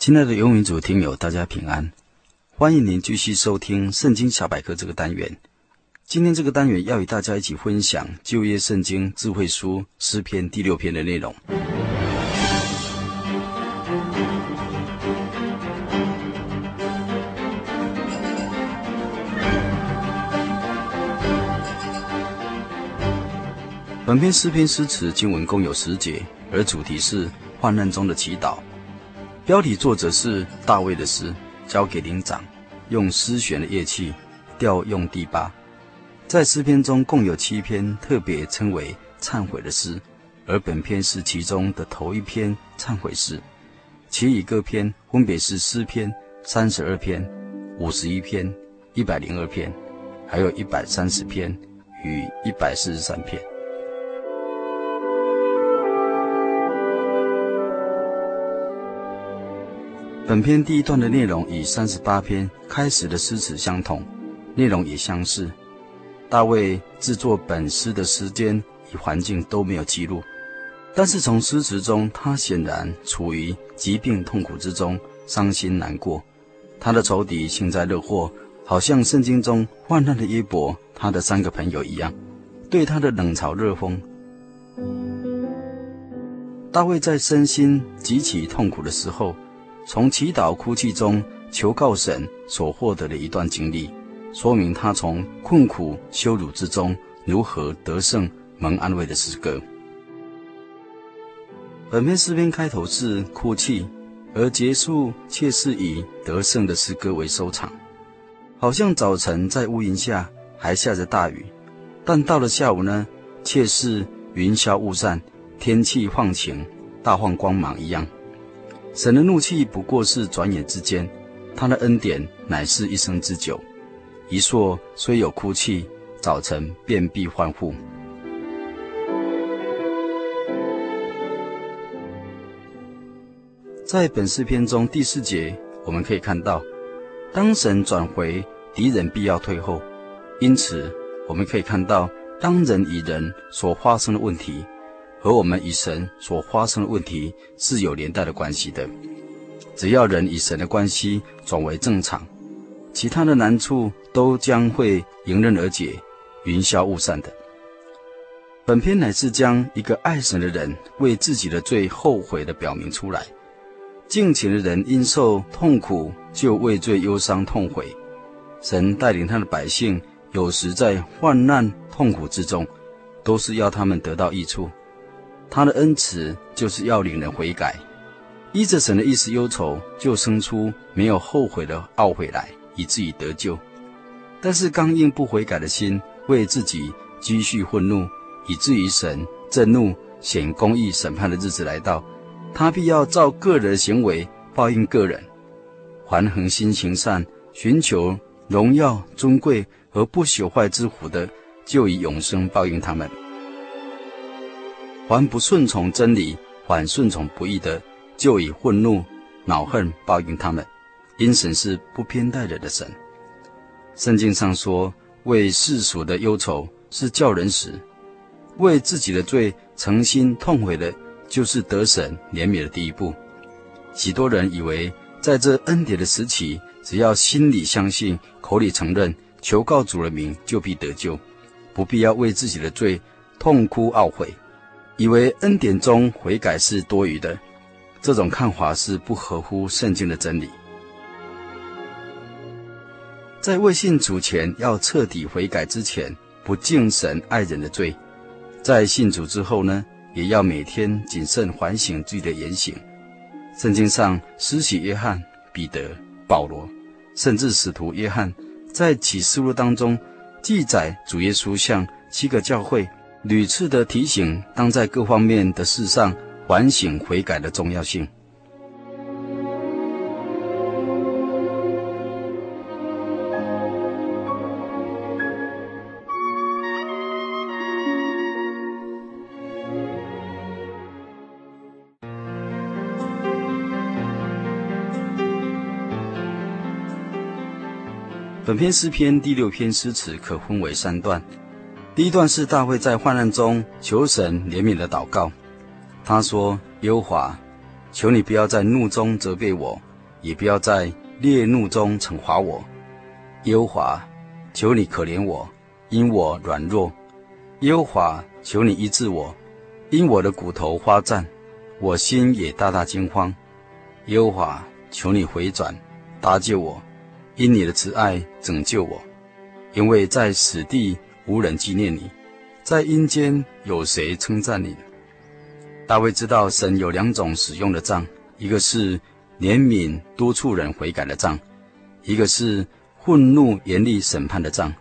亲爱的游民族听友，大家平安！欢迎您继续收听《圣经小百科》这个单元。今天这个单元要与大家一起分享旧约圣经智慧书诗篇第六篇的内容。本篇诗篇诗词经文共有十节，而主题是患难中的祈祷。标题作者是大卫的诗，交给灵长，用丝弦的乐器，调用第八。在诗篇中共有七篇特别称为忏悔的诗，而本篇是其中的头一篇忏悔诗。其余各篇分别是诗篇三十二篇、五十一篇、一百零二篇，还有一百三十篇与一百四十三篇。本篇第一段的内容与三十八篇开始的诗词相同，内容也相似。大卫制作本诗的时间与环境都没有记录，但是从诗词中，他显然处于疾病痛苦之中，伤心难过。他的仇敌幸灾乐祸，好像圣经中患难的约伯，他的三个朋友一样，对他的冷嘲热讽。大卫在身心极其痛苦的时候，从祈祷哭泣中求告神所获得的一段经历，说明他从困苦羞辱之中如何得胜蒙安慰的诗歌。本篇诗篇开头是哭泣，而结束却是以得胜的诗歌为收场。好像早晨在乌云下还下着大雨，但到了下午呢，却是云消雾散，天气放晴，大放光芒一样。神的怒气不过是转眼之间，他的恩典乃是一生之久。一朔虽有哭泣，早晨便必欢呼。在本诗篇中第四节，我们可以看到，当神转回，敌人必要退后。因此，我们可以看到，当人与人所发生的问题。和我们与神所发生的问题是有连带的关系的。只要人与神的关系转为正常，其他的难处都将会迎刃而解，云消雾散的。本篇乃是将一个爱神的人为自己的罪后悔的表明出来。敬虔的人因受痛苦就畏罪忧伤痛悔。神带领他的百姓，有时在患难痛苦之中，都是要他们得到益处。他的恩慈就是要领人悔改，依着神的意思忧愁，就生出没有后悔的懊悔来，以至于得救。但是刚硬不悔改的心，为自己积蓄愤怒，以至于神震怒显公义审判的日子来到，他必要照个人的行为报应个人。凡恒心行善、寻求荣耀尊贵和不朽坏之福的，就以永生报应他们。凡不顺从真理，反顺从不义的，就以愤怒、恼恨报应他们。因神是不偏待人的神。圣经上说，为世俗的忧愁是叫人死；为自己的罪诚心痛悔的，就是得神怜悯的第一步。许多人以为，在这恩典的时期，只要心里相信、口里承认、求告主的名，就必得救，不必要为自己的罪痛哭懊悔。以为恩典中悔改是多余的，这种看法是不合乎圣经的真理。在未信主前要彻底悔改之前，不敬神爱人的罪；在信主之后呢，也要每天谨慎反省自己的言行。圣经上施洗约翰、彼得、保罗，甚至使徒约翰，在启示录当中记载主耶稣向七个教会屡次的提醒，当在各方面的事上反省悔改的重要性。本篇诗篇第六篇诗词可分为三段。第一段是大卫在患难中求神怜悯的祷告。他说：“耶和华，求你不要在怒中责备我，也不要在烈怒中惩罚我。耶和华，求你可怜我，因我软弱。耶和华，求你医治我，因我的骨头发战，我心也大大惊慌。耶和华，求你回转，搭救我。”因你的慈爱拯救我，因为在死地无人纪念你，在阴间有谁称赞你？大卫知道神有两种使用的杖，一个是怜悯督促人悔改的杖，一个是愤怒严厉审判的杖。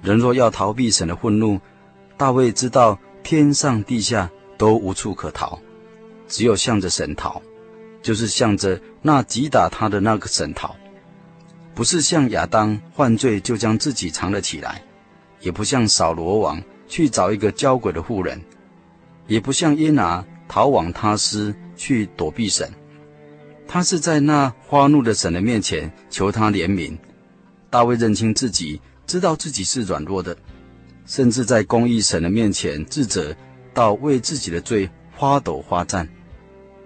人若要逃避神的愤怒，大卫知道天上地下都无处可逃，只有向着神逃，就是向着那击打他的那个神逃。不是像亚当犯罪就将自己藏了起来，也不像扫罗王去找一个交鬼的妇人，也不像耶拿逃往他施去躲避神。他是在那发怒的神的面前求他怜悯。大卫认清自己，知道自己是软弱的，甚至在公义神的面前自责，到为自己的罪花抖花战。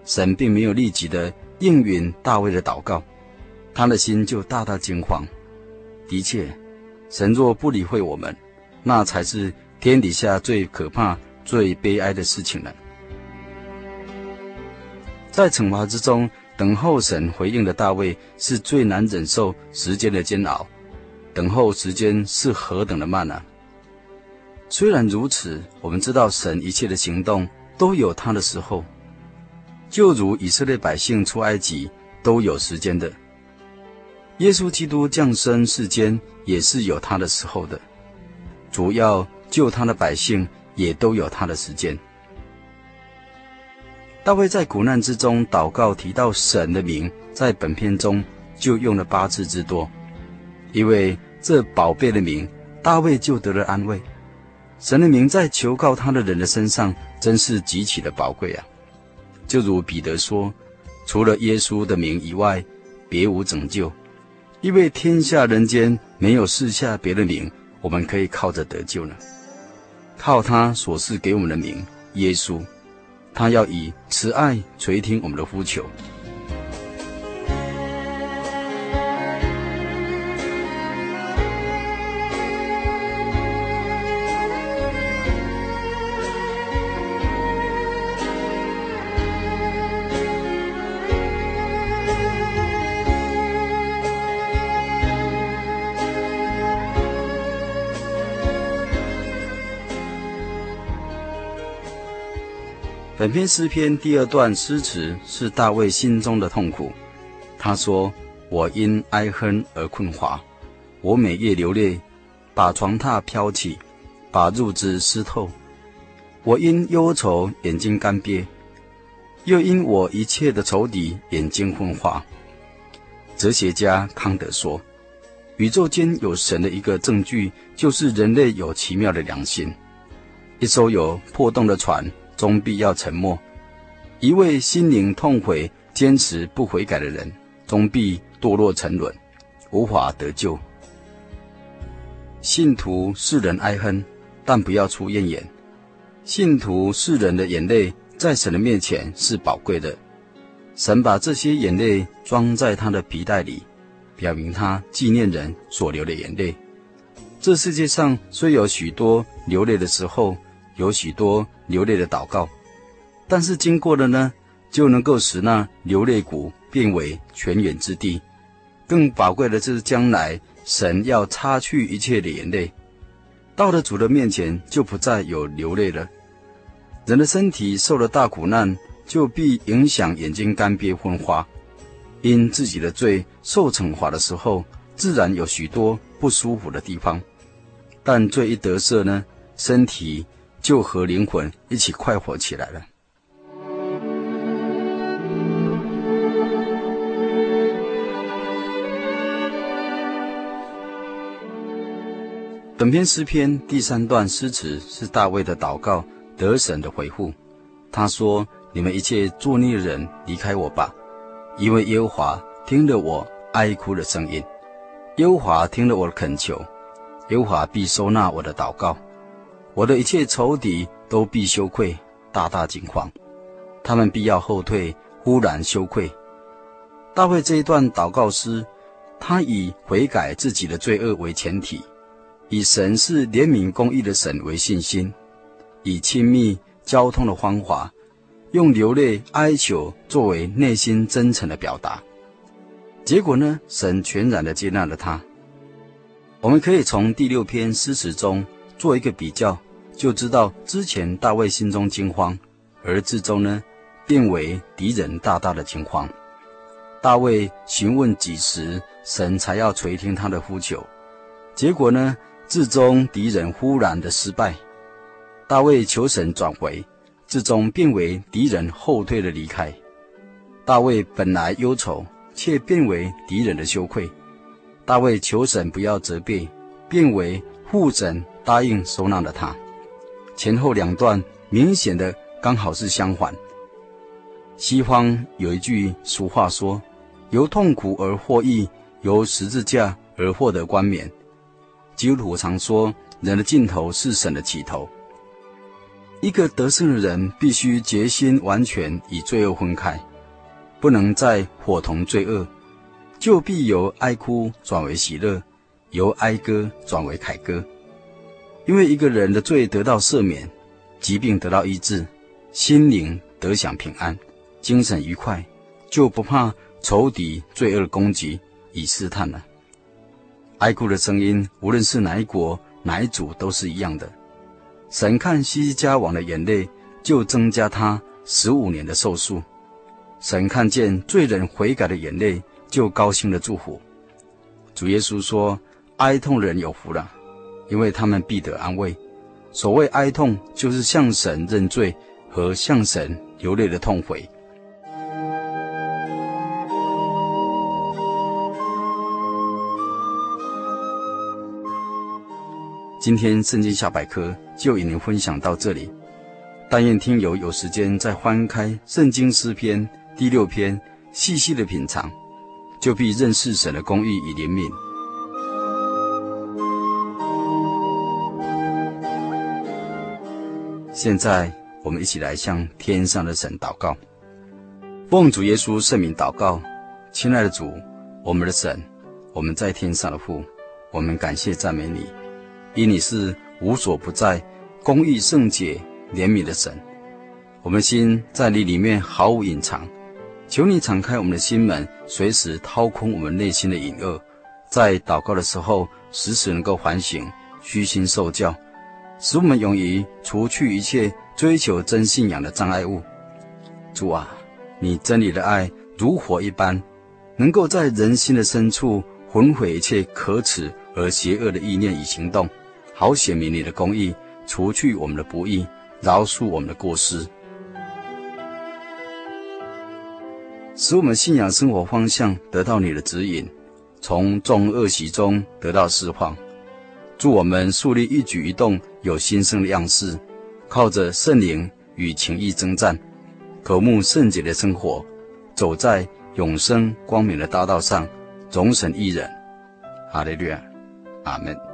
神并没有立即的应允大卫的祷告。他的心就大大惊慌。的确，神若不理会我们，那才是天底下最可怕、最悲哀的事情了。在惩罚之中等候神回应的大卫，是最难忍受时间的煎熬。等候时间是何等的慢啊！虽然如此，我们知道神一切的行动都有他的时候，就如以色列百姓出埃及都有时间的。耶稣基督降生世间也是有他的时候的，主要救他的百姓也都有他的时间。大卫在苦难之中祷告，提到神的名，在本篇中就用了八次之多，因为这宝贝的名，大卫就得了安慰。神的名在求告他的人的身上，真是极其的宝贵啊！就如彼得说：“除了耶稣的名以外，别无拯救。”因为天下人间没有赐下别的名，我们可以靠着得救呢。靠他所赐给我们的名，耶稣，他要以慈爱垂听我们的呼求。本篇诗篇第二段诗词是大卫心中的痛苦。他说：“我因哀哼而困乏，我每夜流泪，把床榻漂起，把褥子湿透。我因忧愁眼睛干瘪，又因我一切的仇敌眼睛昏花。”哲学家康德说：“宇宙间有神的一个证据，就是人类有奇妙的良心。一艘有破洞的船。”终必要沉没。一位心灵痛悔、坚持不悔改的人，终必堕落沉沦，无法得救。信徒世人哀恨，但不要出怨言。信徒世人的眼泪，在神的面前是宝贵的。神把这些眼泪装在他的皮带里，表明他纪念人所流的眼泪。这世界上虽有许多流泪的时候。有许多流泪的祷告，但是经过了呢，就能够使那流泪谷变为泉源之地。更宝贵的是将来神要擦去一切的眼泪，到了主的面前就不再有流泪了。人的身体受了大苦难，就必影响眼睛干瘪昏花。因自己的罪受惩罚的时候，自然有许多不舒服的地方，但罪一得赦呢，身体就和灵魂一起快活起来了。本篇诗篇第三段诗词是大卫的祷告，得神的回复。他说：“你们一切作孽的人，离开我吧，因为耶和华听了我哀哭的声音，耶和华听了我的恳求，耶和华必收纳我的祷告，我的一切仇敌都必羞愧，大大惊慌，他们必要后退，忽然羞愧。”大卫这一段祷告诗，他以悔改自己的罪恶为前提。以神是怜悯公义的神为信心，以亲密交通的方法，用流泪哀求作为内心真诚的表达。结果呢，神全然的接纳了他。我们可以从第六篇诗词中做一个比较，就知道之前大卫心中惊慌，而至终呢，变为敌人大大的惊慌。大卫询问几时神才要垂听他的呼求，结果呢？至终敌人忽然的失败，大卫求神转回，至终变为敌人后退的离开。大卫本来忧愁，却变为敌人的羞愧。大卫求神不要责备，变为护神答应收纳了他。前后两段明显的刚好是相反。西方有一句俗话说：“由痛苦而获益，由十字架而获得冠冕。”基督徒常说，人的尽头是神的起头。一个得胜的人必须决心完全与罪恶分开，不能再伙同罪恶，就必由哀哭转为喜乐，由哀歌转为凯歌。因为一个人的罪得到赦免，疾病得到医治，心灵得享平安，精神愉快，就不怕仇敌罪恶的攻击与试探了。哀哭的声音，无论是哪一国、哪一族，都是一样的。神看西西家王的眼泪，就增加他十五年的寿数；神看见罪人悔改的眼泪，就高兴的祝福。主耶稣说：“哀痛的人有福了，因为他们必得安慰。”所谓哀痛，就是向神认罪和向神流泪的痛悔。今天圣经小百科就与您分享到这里，但愿听友有时间再翻开圣经诗篇第六篇，细细的品尝，就必认识神的公义与怜悯。现在我们一起来向天上的神祷告，奉主耶稣圣名祷告，亲爱的主，我们的神，我们在天上的父，我们感谢赞美你。因你是无所不在、公义圣洁、怜悯的神，我们心在你里面毫无隐藏。求你敞开我们的心门，随时掏空我们内心的隐恶，在祷告的时候，时时能够反省、虚心受教，使我们勇于除去一切追求真信仰的障碍物。主啊，你真理的爱如火一般，能够在人心的深处焚毁一切可耻而邪恶的意念与行动。好显明你的公义，除去我们的不义，饶恕我们的过失，使我们信仰生活方向得到你的指引，从众恶习中得到释放。祝我们树立一举一动有新生的样式，靠着圣灵与情谊征战，渴慕圣洁的生活，走在永生光明的大道上，总神一人。哈利略，阿门。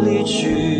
离去。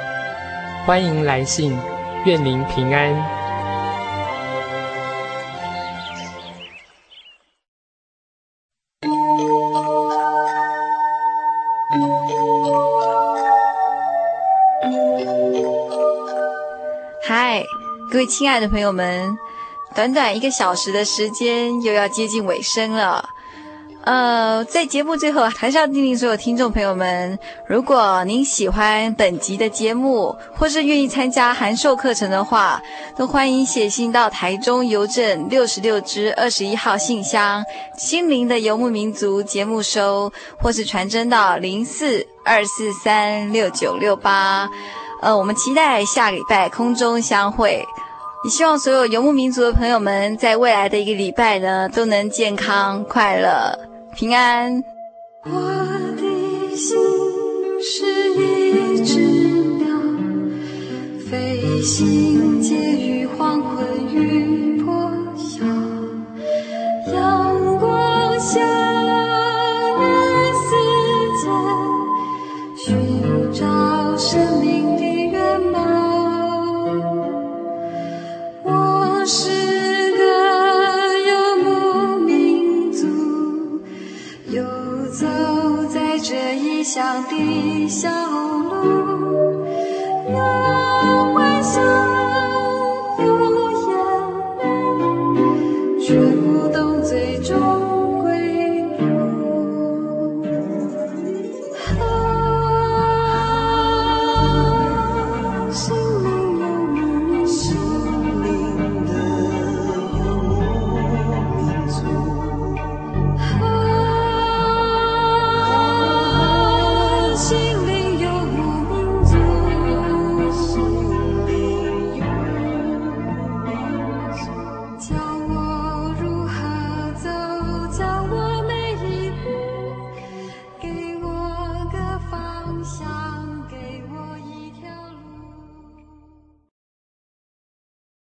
欢迎来信，愿您平安。嗨，各位亲爱的朋友们，短短一个小时的时间又要接近尾声了。呃，在节目最后，还是要叮咛所有听众朋友们：如果您喜欢本集的节目，或是愿意参加函授课程的话，都欢迎写信到台中邮政六十六支二十一号信箱“心灵的游牧民族”节目收，或是传真到零四二四三六九六八。呃，我们期待下礼拜空中相会。也希望所有游牧民族的朋友们，在未来的一个礼拜呢，都能健康快乐。平安。我的心是一只鸟，飞行借于黄昏与